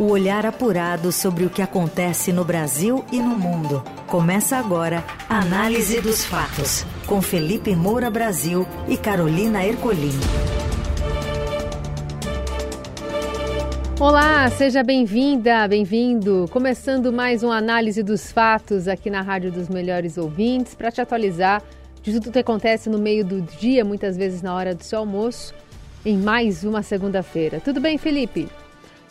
O olhar apurado sobre o que acontece no Brasil e no mundo. Começa agora a Análise dos Fatos, com Felipe Moura Brasil e Carolina Ercolim. Olá, seja bem-vinda, bem-vindo. Começando mais uma análise dos fatos aqui na Rádio dos Melhores Ouvintes, para te atualizar de tudo que acontece no meio do dia, muitas vezes na hora do seu almoço, em mais uma segunda-feira. Tudo bem, Felipe?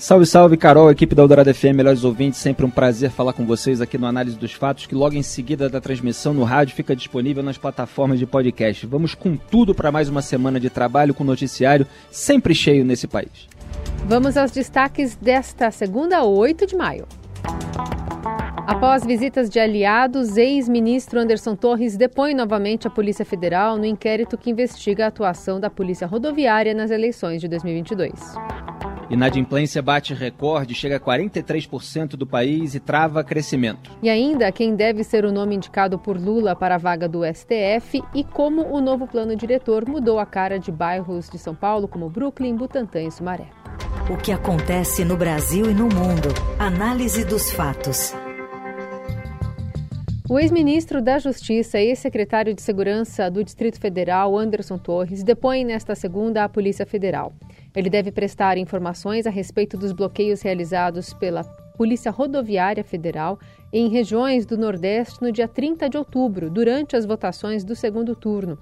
Salve, salve, Carol, equipe da Eldorado FM, melhores ouvintes, sempre um prazer falar com vocês aqui no Análise dos Fatos, que logo em seguida da transmissão no rádio fica disponível nas plataformas de podcast. Vamos com tudo para mais uma semana de trabalho com noticiário sempre cheio nesse país. Vamos aos destaques desta segunda, 8 de maio. Após visitas de aliados, ex-ministro Anderson Torres depõe novamente a Polícia Federal no inquérito que investiga a atuação da Polícia Rodoviária nas eleições de 2022. Inadimplência bate recorde, chega a 43% do país e trava crescimento. E ainda quem deve ser o nome indicado por Lula para a vaga do STF e como o novo plano diretor mudou a cara de bairros de São Paulo como Brooklyn, Butantã e Sumaré. O que acontece no Brasil e no mundo. Análise dos fatos. O ex-ministro da Justiça e ex-secretário de Segurança do Distrito Federal, Anderson Torres, depõe nesta segunda à Polícia Federal. Ele deve prestar informações a respeito dos bloqueios realizados pela Polícia Rodoviária Federal em regiões do Nordeste no dia 30 de outubro, durante as votações do segundo turno.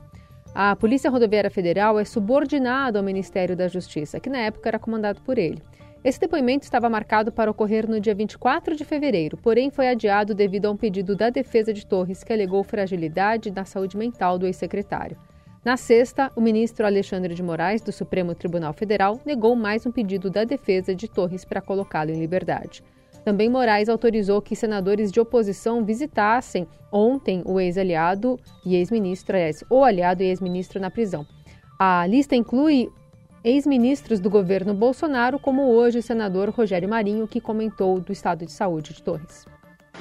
A Polícia Rodoviária Federal é subordinada ao Ministério da Justiça, que na época era comandado por ele. Esse depoimento estava marcado para ocorrer no dia 24 de fevereiro, porém foi adiado devido a um pedido da defesa de Torres que alegou fragilidade na saúde mental do ex-secretário. Na sexta, o ministro Alexandre de Moraes, do Supremo Tribunal Federal, negou mais um pedido da defesa de Torres para colocá-lo em liberdade. Também Moraes autorizou que senadores de oposição visitassem ontem o ex-aliado e ex-ministro, aliás, o aliado e ex-ministro na prisão. A lista inclui ex-ministros do governo Bolsonaro, como hoje o senador Rogério Marinho, que comentou do estado de saúde de Torres.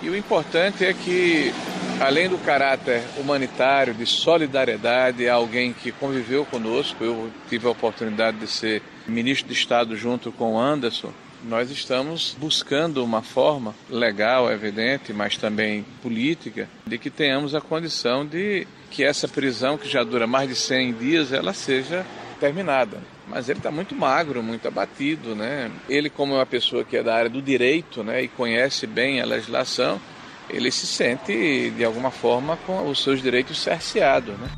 E o importante é que, além do caráter humanitário, de solidariedade, alguém que conviveu conosco. Eu tive a oportunidade de ser ministro de Estado junto com o Anderson. Nós estamos buscando uma forma legal, evidente, mas também política, de que tenhamos a condição de que essa prisão, que já dura mais de 100 dias, ela seja terminada. Mas ele está muito magro, muito abatido, né? Ele, como é uma pessoa que é da área do direito, né, e conhece bem a legislação, ele se sente de alguma forma com os seus direitos cerceados, né?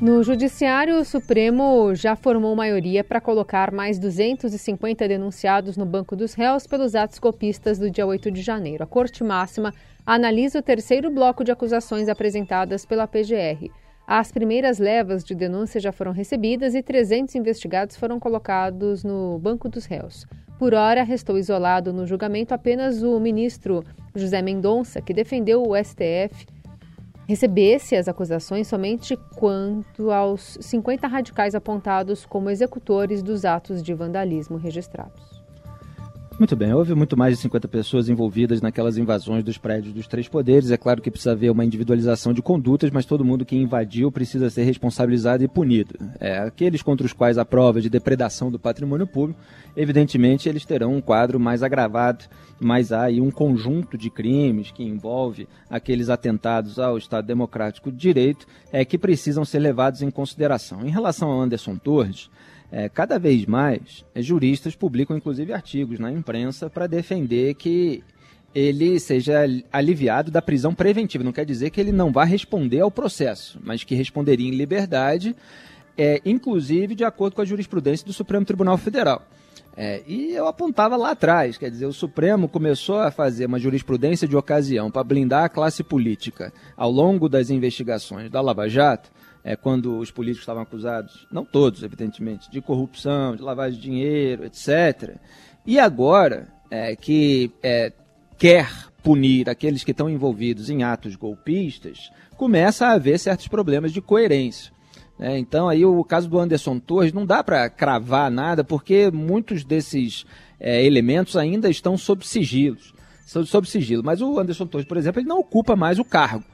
No Judiciário, o Supremo já formou maioria para colocar mais 250 denunciados no banco dos réus pelos atos copistas do dia 8 de janeiro. A Corte Máxima analisa o terceiro bloco de acusações apresentadas pela PGR. As primeiras levas de denúncias já foram recebidas e 300 investigados foram colocados no banco dos réus. Por hora, restou isolado no julgamento apenas o ministro José Mendonça, que defendeu o STF recebesse as acusações somente quanto aos 50 radicais apontados como executores dos atos de vandalismo registrados. Muito bem, houve muito mais de 50 pessoas envolvidas naquelas invasões dos prédios dos três poderes. É claro que precisa haver uma individualização de condutas, mas todo mundo que invadiu precisa ser responsabilizado e punido. É, aqueles contra os quais a prova de depredação do patrimônio público, evidentemente, eles terão um quadro mais agravado, mas há aí um conjunto de crimes que envolve aqueles atentados ao Estado Democrático de Direito é, que precisam ser levados em consideração. Em relação ao Anderson Torres, é, cada vez mais, é, juristas publicam inclusive artigos na imprensa para defender que ele seja aliviado da prisão preventiva. Não quer dizer que ele não vá responder ao processo, mas que responderia em liberdade, é, inclusive de acordo com a jurisprudência do Supremo Tribunal Federal. É, e eu apontava lá atrás, quer dizer, o Supremo começou a fazer uma jurisprudência de ocasião para blindar a classe política ao longo das investigações da Lava Jato, é, quando os políticos estavam acusados, não todos, evidentemente, de corrupção, de lavagem de dinheiro, etc. E agora é, que é, quer punir aqueles que estão envolvidos em atos golpistas, começa a haver certos problemas de coerência. Né? então, aí o caso do Anderson Torres não dá para cravar nada, porque muitos desses é, elementos ainda estão sob sigilos. Sob sigilo. Mas o Anderson Torres, por exemplo, ele não ocupa mais o cargo.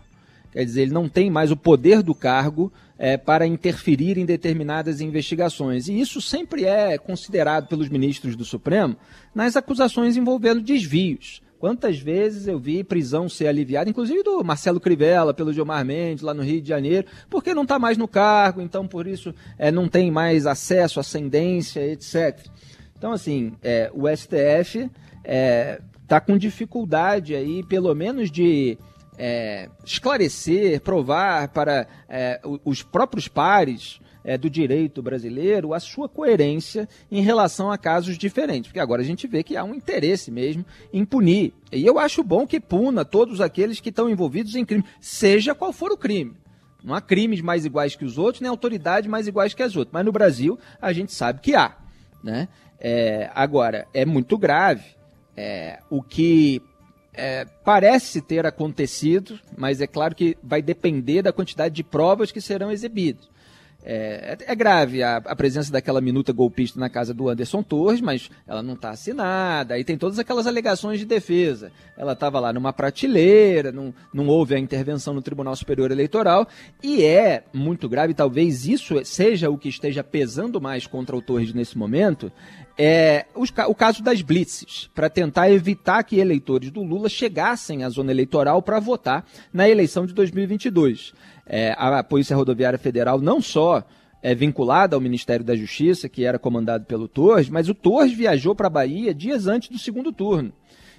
Quer dizer, ele não tem mais o poder do cargo é, para interferir em determinadas investigações. E isso sempre é considerado pelos ministros do Supremo nas acusações envolvendo desvios. Quantas vezes eu vi prisão ser aliviada, inclusive do Marcelo Crivella, pelo Gilmar Mendes, lá no Rio de Janeiro, porque não está mais no cargo, então por isso é, não tem mais acesso, ascendência, etc. Então, assim, é, o STF está é, com dificuldade aí, pelo menos de é, esclarecer, provar para é, os próprios pares é, do direito brasileiro a sua coerência em relação a casos diferentes. Porque agora a gente vê que há um interesse mesmo em punir. E eu acho bom que puna todos aqueles que estão envolvidos em crime, seja qual for o crime. Não há crimes mais iguais que os outros, nem autoridades mais iguais que as outras. Mas no Brasil a gente sabe que há. Né? É, agora, é muito grave. É, o que é, parece ter acontecido, mas é claro que vai depender da quantidade de provas que serão exibidas. É, é, grave a, a, presença daquela minuta golpista na casa do Anderson Torres, mas ela não está assinada. Aí tem todas aquelas alegações de defesa. Ela estava lá numa prateleira, não, não houve a intervenção no Tribunal Superior Eleitoral. E é muito grave, talvez isso seja o que esteja pesando mais contra o Torres nesse momento, é, os, o caso das blitzes, para tentar evitar que eleitores do Lula chegassem à zona eleitoral para votar na eleição de 2022. É, a Polícia Rodoviária Federal não só é vinculada ao Ministério da Justiça, que era comandado pelo Torres, mas o Torres viajou para a Bahia dias antes do segundo turno.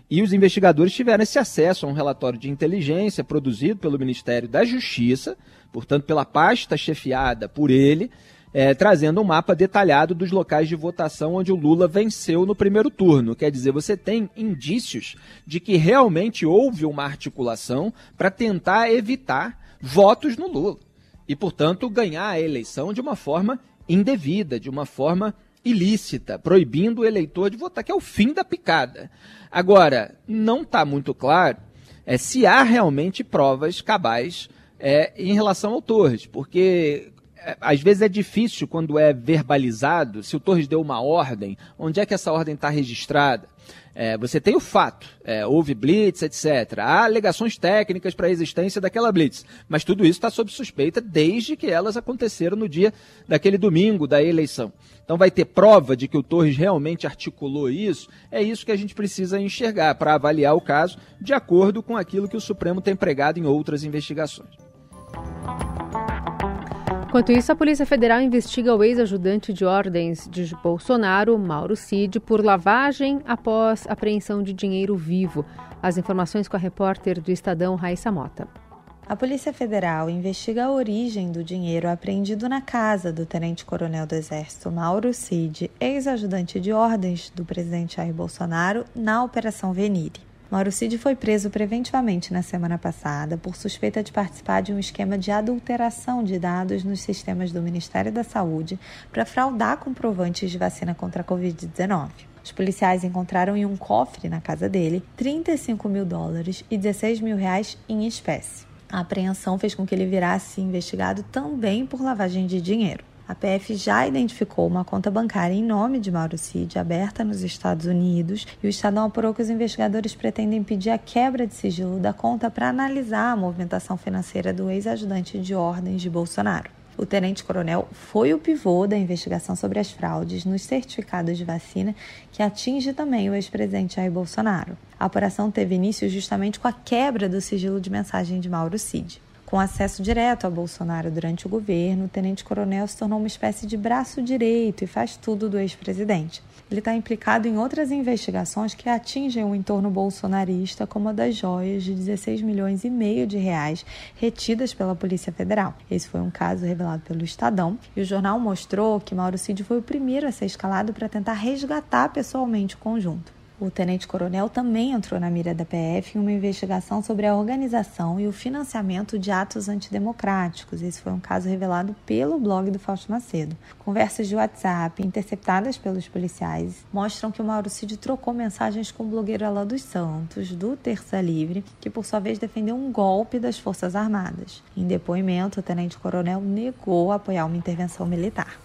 E os investigadores tiveram esse acesso a um relatório de inteligência produzido pelo Ministério da Justiça, portanto, pela pasta chefiada por ele, é, trazendo um mapa detalhado dos locais de votação onde o Lula venceu no primeiro turno. Quer dizer, você tem indícios de que realmente houve uma articulação para tentar evitar votos no Lula e, portanto, ganhar a eleição de uma forma indevida, de uma forma ilícita, proibindo o eleitor de votar, que é o fim da picada. Agora, não está muito claro é, se há realmente provas cabais é, em relação ao Torres, porque é, às vezes é difícil quando é verbalizado, se o Torres deu uma ordem, onde é que essa ordem está registrada? É, você tem o fato, é, houve blitz, etc. Há alegações técnicas para a existência daquela blitz, mas tudo isso está sob suspeita desde que elas aconteceram no dia daquele domingo da eleição. Então vai ter prova de que o Torres realmente articulou isso. É isso que a gente precisa enxergar para avaliar o caso de acordo com aquilo que o Supremo tem pregado em outras investigações. Enquanto isso, a Polícia Federal investiga o ex-ajudante de ordens de Bolsonaro, Mauro Cid, por lavagem após apreensão de dinheiro vivo. As informações com a repórter do Estadão, Raíssa Mota. A Polícia Federal investiga a origem do dinheiro apreendido na casa do tenente-coronel do Exército Mauro Cid, ex-ajudante de ordens do presidente Jair Bolsonaro, na Operação Venire. Mauro Cid foi preso preventivamente na semana passada por suspeita de participar de um esquema de adulteração de dados nos sistemas do Ministério da Saúde para fraudar comprovantes de vacina contra a Covid-19. Os policiais encontraram em um cofre na casa dele 35 mil dólares e 16 mil reais em espécie. A apreensão fez com que ele virasse investigado também por lavagem de dinheiro. A PF já identificou uma conta bancária em nome de Mauro Cid, aberta nos Estados Unidos, e o Estadão apurou que os investigadores pretendem pedir a quebra de sigilo da conta para analisar a movimentação financeira do ex-ajudante de ordens de Bolsonaro. O tenente-coronel foi o pivô da investigação sobre as fraudes nos certificados de vacina, que atinge também o ex-presidente Jair Bolsonaro. A apuração teve início justamente com a quebra do sigilo de mensagem de Mauro Cid. Com acesso direto a Bolsonaro durante o governo, o tenente-coronel se tornou uma espécie de braço direito e faz tudo do ex-presidente. Ele está implicado em outras investigações que atingem o entorno bolsonarista, como a das joias de 16 milhões e meio de reais retidas pela Polícia Federal. Esse foi um caso revelado pelo Estadão e o jornal mostrou que Mauro Cid foi o primeiro a ser escalado para tentar resgatar pessoalmente o conjunto. O tenente-coronel também entrou na mira da PF em uma investigação sobre a organização e o financiamento de atos antidemocráticos. Esse foi um caso revelado pelo blog do Fausto Macedo. Conversas de WhatsApp interceptadas pelos policiais mostram que o Mauro Cid trocou mensagens com o blogueiro Alain dos Santos, do Terça Livre, que por sua vez defendeu um golpe das Forças Armadas. Em depoimento, o tenente-coronel negou apoiar uma intervenção militar.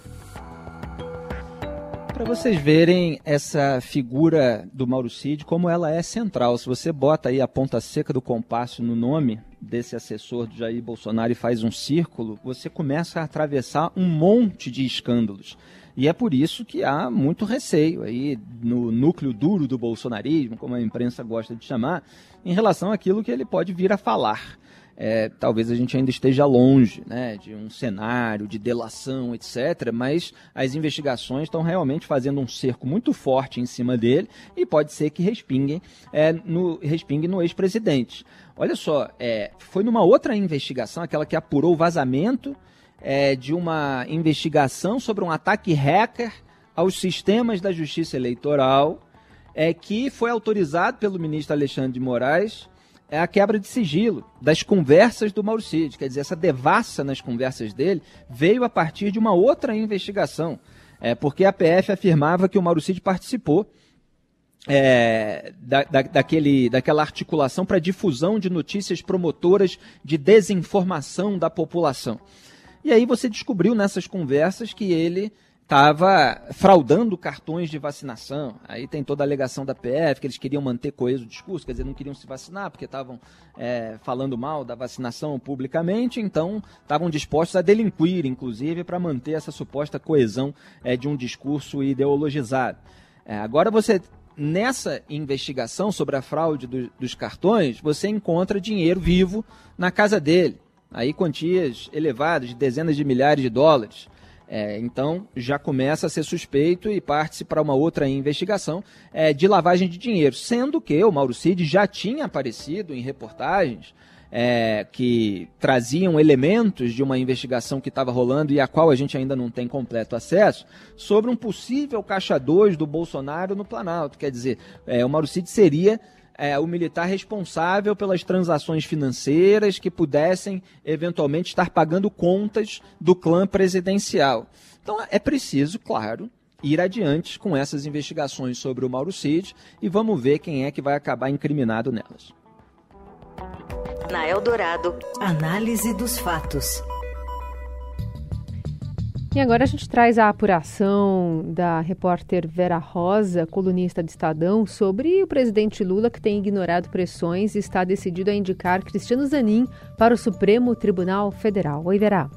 Para vocês verem essa figura do Mauro Cid, como ela é central. Se você bota aí a ponta seca do compasso no nome desse assessor do Jair Bolsonaro e faz um círculo, você começa a atravessar um monte de escândalos. E é por isso que há muito receio aí no núcleo duro do bolsonarismo, como a imprensa gosta de chamar, em relação àquilo que ele pode vir a falar. É, talvez a gente ainda esteja longe né, de um cenário de delação, etc., mas as investigações estão realmente fazendo um cerco muito forte em cima dele e pode ser que respinguem é, no, respingue no ex-presidente. Olha só, é, foi numa outra investigação, aquela que apurou o vazamento é, de uma investigação sobre um ataque hacker aos sistemas da justiça eleitoral, é, que foi autorizado pelo ministro Alexandre de Moraes é a quebra de sigilo das conversas do Mauro Cid. Quer dizer, essa devassa nas conversas dele veio a partir de uma outra investigação, é, porque a PF afirmava que o Mauro Cid participou é, da, da, daquele, daquela articulação para difusão de notícias promotoras de desinformação da população. E aí você descobriu nessas conversas que ele estava fraudando cartões de vacinação. Aí tem toda a alegação da PF, que eles queriam manter coeso o discurso, quer dizer, não queriam se vacinar porque estavam é, falando mal da vacinação publicamente, então estavam dispostos a delinquir, inclusive, para manter essa suposta coesão é, de um discurso ideologizado. É, agora você nessa investigação sobre a fraude do, dos cartões, você encontra dinheiro vivo na casa dele aí quantias elevadas, de dezenas de milhares de dólares. É, então já começa a ser suspeito e parte-se para uma outra investigação é, de lavagem de dinheiro, sendo que o Mauro Cid já tinha aparecido em reportagens é, que traziam elementos de uma investigação que estava rolando e a qual a gente ainda não tem completo acesso, sobre um possível caixa 2 do Bolsonaro no Planalto. Quer dizer, é, o Mauro Cid seria é, o militar responsável pelas transações financeiras que pudessem eventualmente estar pagando contas do clã presidencial. Então é preciso, claro, ir adiante com essas investigações sobre o Mauro Cid e vamos ver quem é que vai acabar incriminado nelas. Na Eldorado, análise dos fatos. E agora a gente traz a apuração da repórter Vera Rosa, colunista de Estadão, sobre o presidente Lula que tem ignorado pressões e está decidido a indicar Cristiano Zanin para o Supremo Tribunal Federal. Oi, Vera.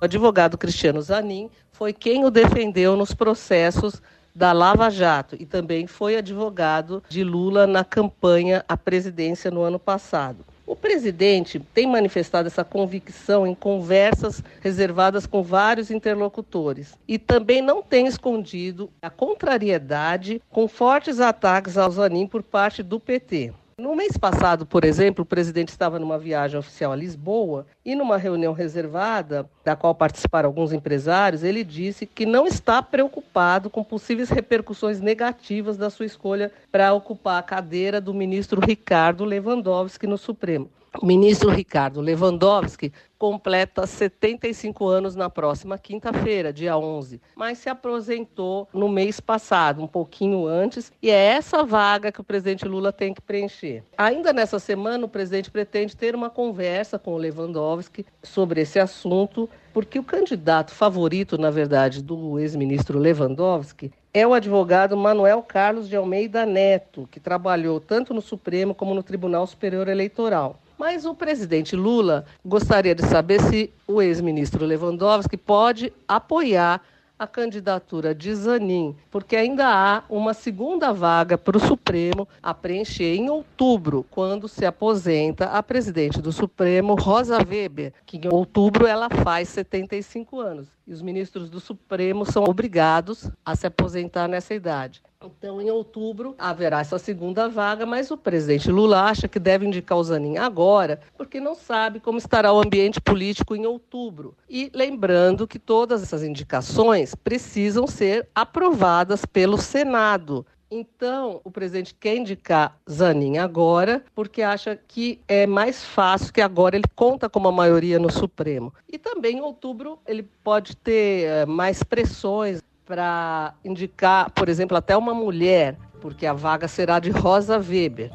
O advogado Cristiano Zanin foi quem o defendeu nos processos da Lava Jato e também foi advogado de Lula na campanha à presidência no ano passado. O presidente tem manifestado essa convicção em conversas reservadas com vários interlocutores e também não tem escondido a contrariedade com fortes ataques ao Zanin por parte do PT. No mês passado, por exemplo, o presidente estava numa viagem oficial a Lisboa e numa reunião reservada, da qual participaram alguns empresários, ele disse que não está preocupado com possíveis repercussões negativas da sua escolha para ocupar a cadeira do ministro Ricardo Lewandowski no Supremo. O ministro Ricardo Lewandowski completa 75 anos na próxima quinta-feira, dia 11, mas se aposentou no mês passado, um pouquinho antes, e é essa vaga que o presidente Lula tem que preencher. Ainda nessa semana, o presidente pretende ter uma conversa com o Lewandowski sobre esse assunto, porque o candidato favorito, na verdade, do ex-ministro Lewandowski é o advogado Manuel Carlos de Almeida Neto, que trabalhou tanto no Supremo como no Tribunal Superior Eleitoral. Mas o presidente Lula gostaria de saber se o ex-ministro Lewandowski pode apoiar a candidatura de Zanin, porque ainda há uma segunda vaga para o Supremo a preencher em outubro, quando se aposenta a presidente do Supremo, Rosa Weber, que em outubro ela faz 75 anos. E os ministros do Supremo são obrigados a se aposentar nessa idade. Então, em outubro, haverá essa segunda vaga, mas o presidente Lula acha que deve indicar o Zanin agora, porque não sabe como estará o ambiente político em outubro. E lembrando que todas essas indicações precisam ser aprovadas pelo Senado. Então, o presidente quer indicar Zanin agora, porque acha que é mais fácil, que agora ele conta com uma maioria no Supremo. E também em outubro ele pode ter eh, mais pressões para indicar, por exemplo, até uma mulher, porque a vaga será de Rosa Weber.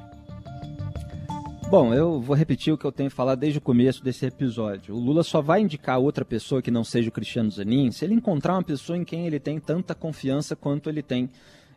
Bom, eu vou repetir o que eu tenho falado desde o começo desse episódio. O Lula só vai indicar outra pessoa que não seja o Cristiano Zanin se ele encontrar uma pessoa em quem ele tem tanta confiança quanto ele tem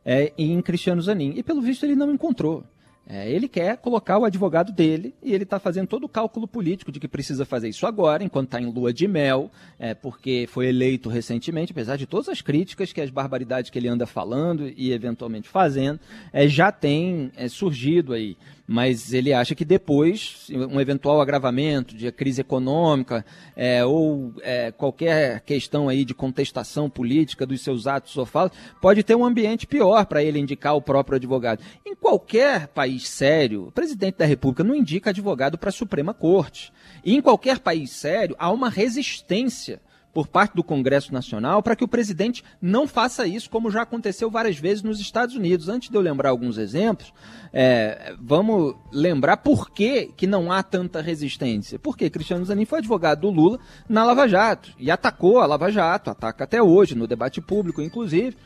é, em Cristiano Zanin. E pelo visto ele não encontrou. É, ele quer colocar o advogado dele e ele está fazendo todo o cálculo político de que precisa fazer isso agora, enquanto está em lua de mel, é, porque foi eleito recentemente, apesar de todas as críticas que as barbaridades que ele anda falando e eventualmente fazendo, é, já tem é, surgido aí mas ele acha que depois, um eventual agravamento de crise econômica é, ou é, qualquer questão aí de contestação política dos seus atos ou falas, pode ter um ambiente pior para ele indicar o próprio advogado. Em qualquer país sério, o presidente da República não indica advogado para a Suprema Corte. E em qualquer país sério, há uma resistência por parte do Congresso Nacional para que o presidente não faça isso, como já aconteceu várias vezes nos Estados Unidos. Antes de eu lembrar alguns exemplos, é, vamos lembrar por que, que não há tanta resistência. Porque Cristiano Zanin foi advogado do Lula na Lava Jato e atacou a Lava Jato, ataca até hoje, no debate público, inclusive.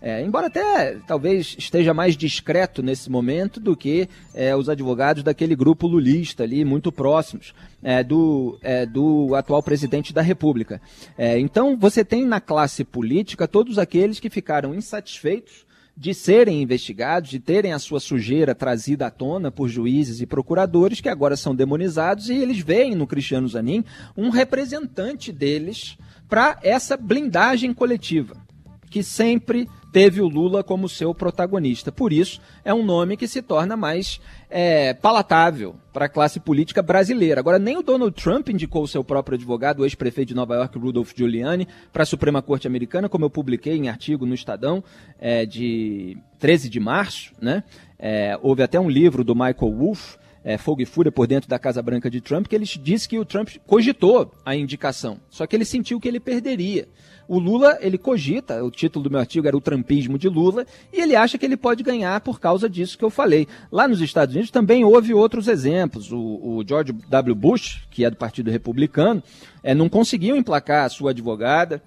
É, embora até talvez esteja mais discreto nesse momento do que é, os advogados daquele grupo lulista ali, muito próximos é, do, é, do atual presidente da República. É, então, você tem na classe política todos aqueles que ficaram insatisfeitos de serem investigados, de terem a sua sujeira trazida à tona por juízes e procuradores que agora são demonizados e eles veem no Cristiano Zanin um representante deles para essa blindagem coletiva que sempre teve o Lula como seu protagonista. Por isso, é um nome que se torna mais é, palatável para a classe política brasileira. Agora, nem o Donald Trump indicou seu próprio advogado, o ex-prefeito de Nova York, Rudolph Giuliani, para a Suprema Corte Americana, como eu publiquei em artigo no Estadão é, de 13 de março. Né? É, houve até um livro do Michael Wolff, é, Fogo e Fúria por dentro da Casa Branca de Trump, que ele disse que o Trump cogitou a indicação, só que ele sentiu que ele perderia. O Lula, ele cogita, o título do meu artigo era o Trumpismo de Lula, e ele acha que ele pode ganhar por causa disso que eu falei. Lá nos Estados Unidos também houve outros exemplos. O, o George W. Bush, que é do Partido Republicano, é, não conseguiu emplacar a sua advogada,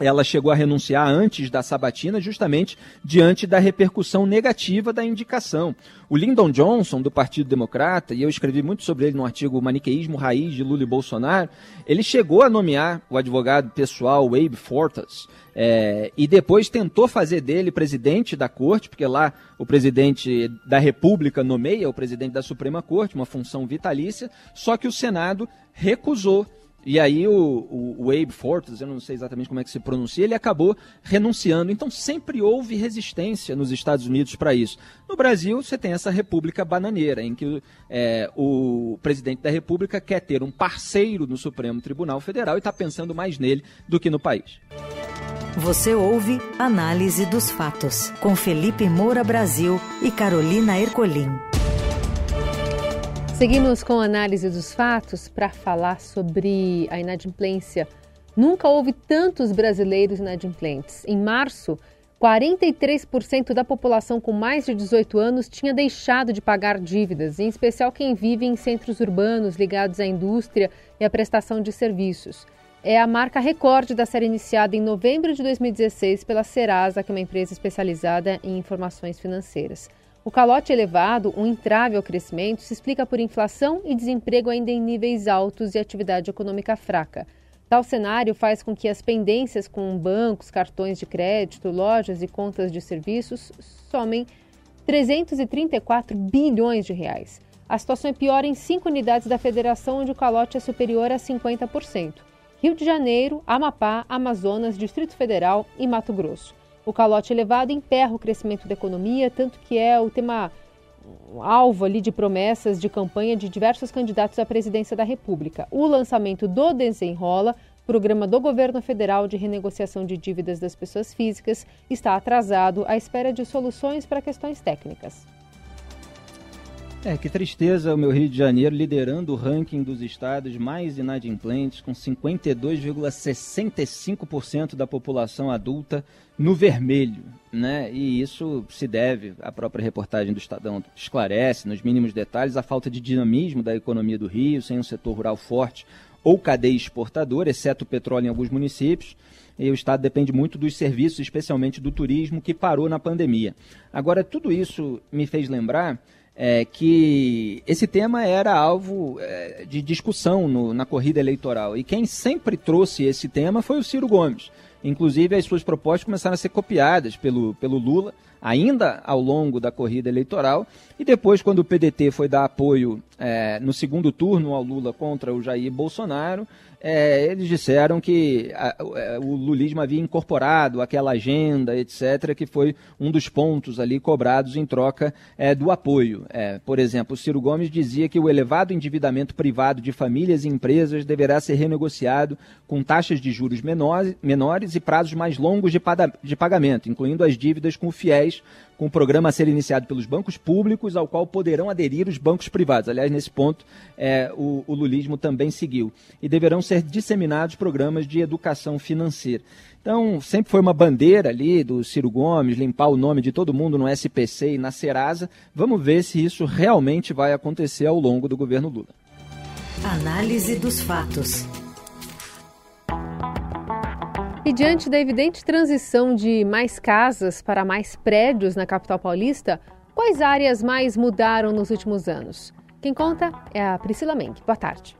ela chegou a renunciar antes da sabatina, justamente diante da repercussão negativa da indicação. O Lyndon Johnson, do Partido Democrata, e eu escrevi muito sobre ele no artigo Maniqueísmo Raiz de Lula e Bolsonaro, ele chegou a nomear o advogado pessoal Abe Fortas, é, e depois tentou fazer dele presidente da corte, porque lá o presidente da República nomeia o presidente da Suprema Corte, uma função vitalícia, só que o Senado recusou e aí o, o, o Abe Fortas, eu não sei exatamente como é que se pronuncia, ele acabou renunciando. Então sempre houve resistência nos Estados Unidos para isso. No Brasil, você tem essa república bananeira, em que é, o presidente da república quer ter um parceiro no Supremo Tribunal Federal e está pensando mais nele do que no país. Você ouve Análise dos Fatos, com Felipe Moura Brasil e Carolina Ercolim. Seguimos com a análise dos fatos para falar sobre a inadimplência. Nunca houve tantos brasileiros inadimplentes. Em março, 43% da população com mais de 18 anos tinha deixado de pagar dívidas, em especial quem vive em centros urbanos ligados à indústria e à prestação de serviços. É a marca recorde da série iniciada em novembro de 2016 pela Serasa, que é uma empresa especializada em informações financeiras. O calote elevado, um entrave ao crescimento, se explica por inflação e desemprego ainda em níveis altos e atividade econômica fraca. Tal cenário faz com que as pendências com bancos, cartões de crédito, lojas e contas de serviços somem 334 bilhões de reais. A situação é pior em cinco unidades da federação, onde o calote é superior a 50%. Rio de Janeiro, Amapá, Amazonas, Distrito Federal e Mato Grosso. O calote elevado emperra o crescimento da economia, tanto que é o tema alvo ali de promessas de campanha de diversos candidatos à presidência da República. O lançamento do Desenrola, programa do governo federal de renegociação de dívidas das pessoas físicas, está atrasado à espera de soluções para questões técnicas. É, que tristeza o meu Rio de Janeiro liderando o ranking dos estados mais inadimplentes, com 52,65% da população adulta no vermelho, né? E isso se deve, a própria reportagem do Estadão esclarece, nos mínimos detalhes, a falta de dinamismo da economia do Rio, sem um setor rural forte ou cadeia exportadora, exceto o petróleo em alguns municípios. E o Estado depende muito dos serviços, especialmente do turismo, que parou na pandemia. Agora, tudo isso me fez lembrar é, que esse tema era alvo é, de discussão no, na corrida eleitoral. E quem sempre trouxe esse tema foi o Ciro Gomes. Inclusive, as suas propostas começaram a ser copiadas pelo, pelo Lula, ainda ao longo da corrida eleitoral. E depois, quando o PDT foi dar apoio é, no segundo turno ao Lula contra o Jair Bolsonaro, é, eles disseram que a, o lulismo havia incorporado aquela agenda, etc., que foi um dos pontos ali cobrados em troca é, do apoio. É, por exemplo, o Ciro Gomes dizia que o elevado endividamento privado de famílias e empresas deverá ser renegociado com taxas de juros menores, menores e prazos mais longos de, de pagamento, incluindo as dívidas com fiéis com o programa a ser iniciado pelos bancos públicos, ao qual poderão aderir os bancos privados. Aliás, nesse ponto, é, o, o lulismo também seguiu. E deverão ser disseminados programas de educação financeira. Então, sempre foi uma bandeira ali do Ciro Gomes, limpar o nome de todo mundo no SPC e na Serasa. Vamos ver se isso realmente vai acontecer ao longo do governo Lula. Análise dos fatos. E diante da evidente transição de mais casas para mais prédios na capital paulista, quais áreas mais mudaram nos últimos anos? Quem conta é a Priscila Menck. Boa tarde.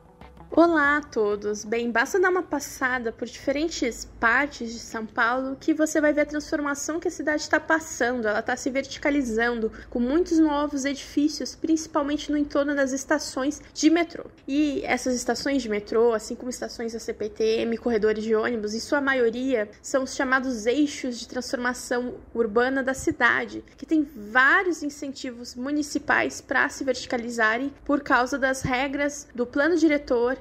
Olá a todos! Bem, basta dar uma passada por diferentes partes de São Paulo que você vai ver a transformação que a cidade está passando. Ela está se verticalizando com muitos novos edifícios, principalmente no entorno das estações de metrô. E essas estações de metrô, assim como estações da CPTM, corredores de ônibus, em sua maioria são os chamados eixos de transformação urbana da cidade, que tem vários incentivos municipais para se verticalizarem por causa das regras do plano diretor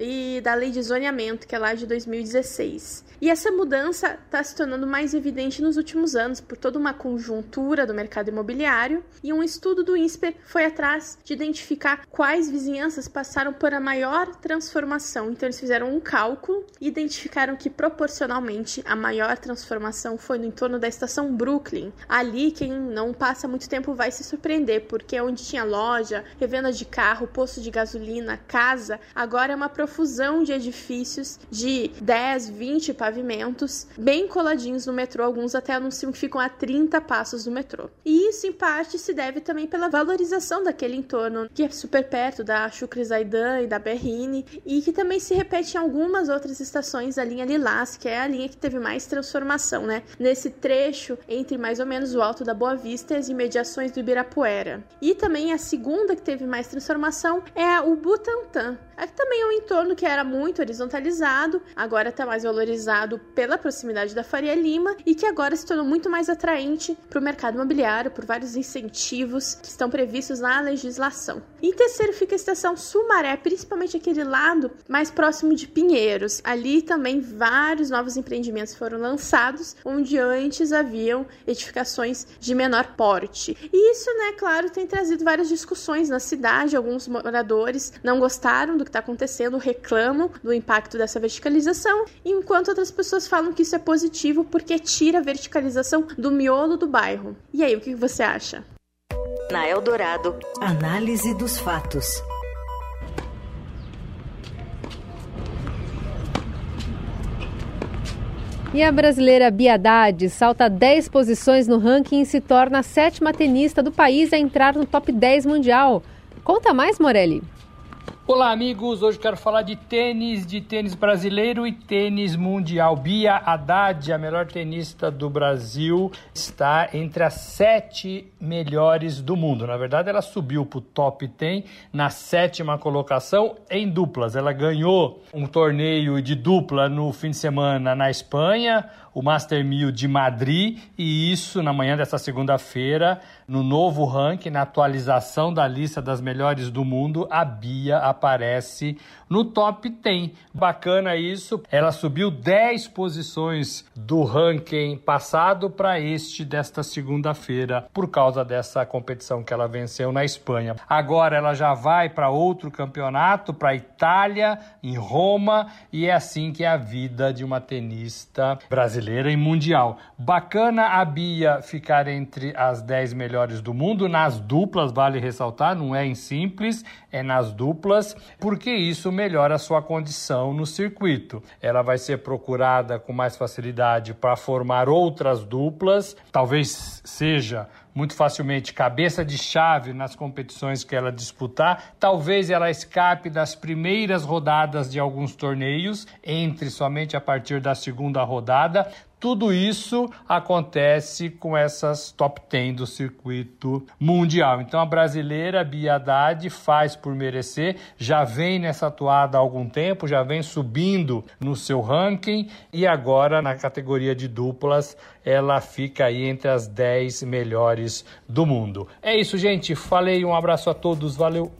e da lei de zoneamento, que é lá de 2016. E essa mudança está se tornando mais evidente nos últimos anos por toda uma conjuntura do mercado imobiliário e um estudo do INSPER foi atrás de identificar quais vizinhanças passaram por a maior transformação. Então eles fizeram um cálculo e identificaram que proporcionalmente a maior transformação foi no entorno da estação Brooklyn. Ali quem não passa muito tempo vai se surpreender, porque é onde tinha loja, revenda de carro, posto de gasolina, casa, agora é uma profusão de edifícios de 10, 20 pavimentos, bem coladinhos no metrô, alguns até anunciam que ficam a 30 passos do metrô. E isso, em parte, se deve também pela valorização daquele entorno, que é super perto da Chucre Zaidan e da Berrine, e que também se repete em algumas outras estações da linha Lilás, que é a linha que teve mais transformação, né? Nesse trecho entre mais ou menos o Alto da Boa Vista e as imediações do Ibirapuera. E também a segunda que teve mais transformação é o Butantã. Aqui também é um entorno que era muito horizontalizado, agora está mais valorizado pela proximidade da Faria Lima e que agora se tornou muito mais atraente para o mercado imobiliário por vários incentivos que estão previstos na legislação. Em terceiro fica a estação Sumaré, principalmente aquele lado mais próximo de Pinheiros. Ali também vários novos empreendimentos foram lançados, onde antes haviam edificações de menor porte. E isso, né, claro, tem trazido várias discussões na cidade. Alguns moradores não gostaram do que está acontecendo, reclamam do impacto dessa verticalização, enquanto outras as pessoas falam que isso é positivo porque tira a verticalização do miolo do bairro. E aí, o que você acha? Na Eldorado, análise dos fatos. E a brasileira Bia Haddad salta 10 posições no ranking e se torna a sétima tenista do país a entrar no top 10 mundial. Conta mais, Morelli. Olá, amigos. Hoje quero falar de tênis, de tênis brasileiro e tênis mundial. Bia Haddad, a melhor tenista do Brasil, está entre as sete melhores do mundo. Na verdade, ela subiu para o top 10 na sétima colocação em duplas. Ela ganhou um torneio de dupla no fim de semana na Espanha, o Master 1000 de Madrid, e isso na manhã dessa segunda-feira, no novo ranking, na atualização da lista das melhores do mundo, a Bia aparece no top 10. Bacana isso. Ela subiu 10 posições do ranking passado para este desta segunda-feira, por causa dessa competição que ela venceu na Espanha. Agora ela já vai para outro campeonato, para Itália, em Roma, e é assim que é a vida de uma tenista brasileira e mundial. Bacana a Bia ficar entre as 10 melhores do mundo nas duplas, vale ressaltar, não é em simples, é nas duplas, porque isso melhora a sua condição no circuito. Ela vai ser procurada com mais facilidade para formar outras duplas, talvez seja muito facilmente cabeça de chave nas competições que ela disputar. Talvez ela escape das primeiras rodadas de alguns torneios, entre somente a partir da segunda rodada. Tudo isso acontece com essas top 10 do circuito mundial. Então a brasileira Bia Haddad faz por merecer, já vem nessa atuada há algum tempo, já vem subindo no seu ranking e agora na categoria de duplas ela fica aí entre as 10 melhores do mundo. É isso, gente. Falei, um abraço a todos, valeu.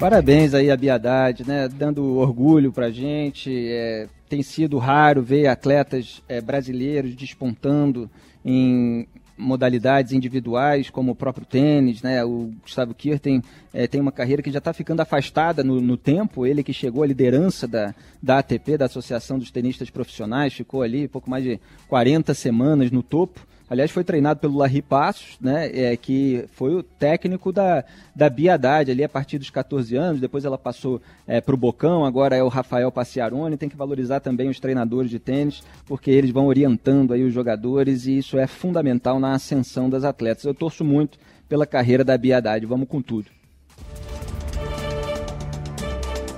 Parabéns aí a Biadade, né? Dando orgulho pra gente. É, tem sido raro ver atletas é, brasileiros despontando em modalidades individuais, como o próprio tênis, né? O Gustavo Kirten é, tem uma carreira que já está ficando afastada no, no, tempo. Ele que chegou à liderança da, da ATP, da Associação dos Tenistas Profissionais, ficou ali pouco mais de 40 semanas no topo. Aliás, foi treinado pelo Larry Passos, né, é, que foi o técnico da, da Biadade ali a partir dos 14 anos. Depois ela passou é, para o Bocão, agora é o Rafael Passiarone. Tem que valorizar também os treinadores de tênis, porque eles vão orientando aí os jogadores e isso é fundamental na ascensão das atletas. Eu torço muito pela carreira da Biadade. Vamos com tudo.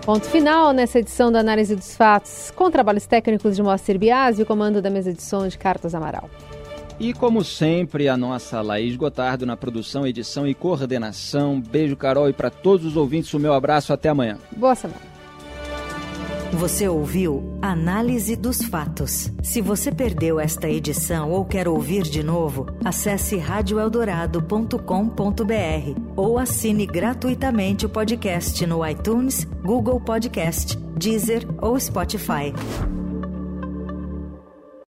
Ponto final nessa edição da Análise dos Fatos, com trabalhos técnicos de Moacir Biasi e o comando da mesa de som de Cartas Amaral. E como sempre, a nossa Laís Gotardo na produção, edição e coordenação. Beijo, Carol, e para todos os ouvintes, o meu abraço. Até amanhã. Boa semana. Você ouviu Análise dos Fatos. Se você perdeu esta edição ou quer ouvir de novo, acesse radioeldorado.com.br ou assine gratuitamente o podcast no iTunes, Google Podcast, Deezer ou Spotify.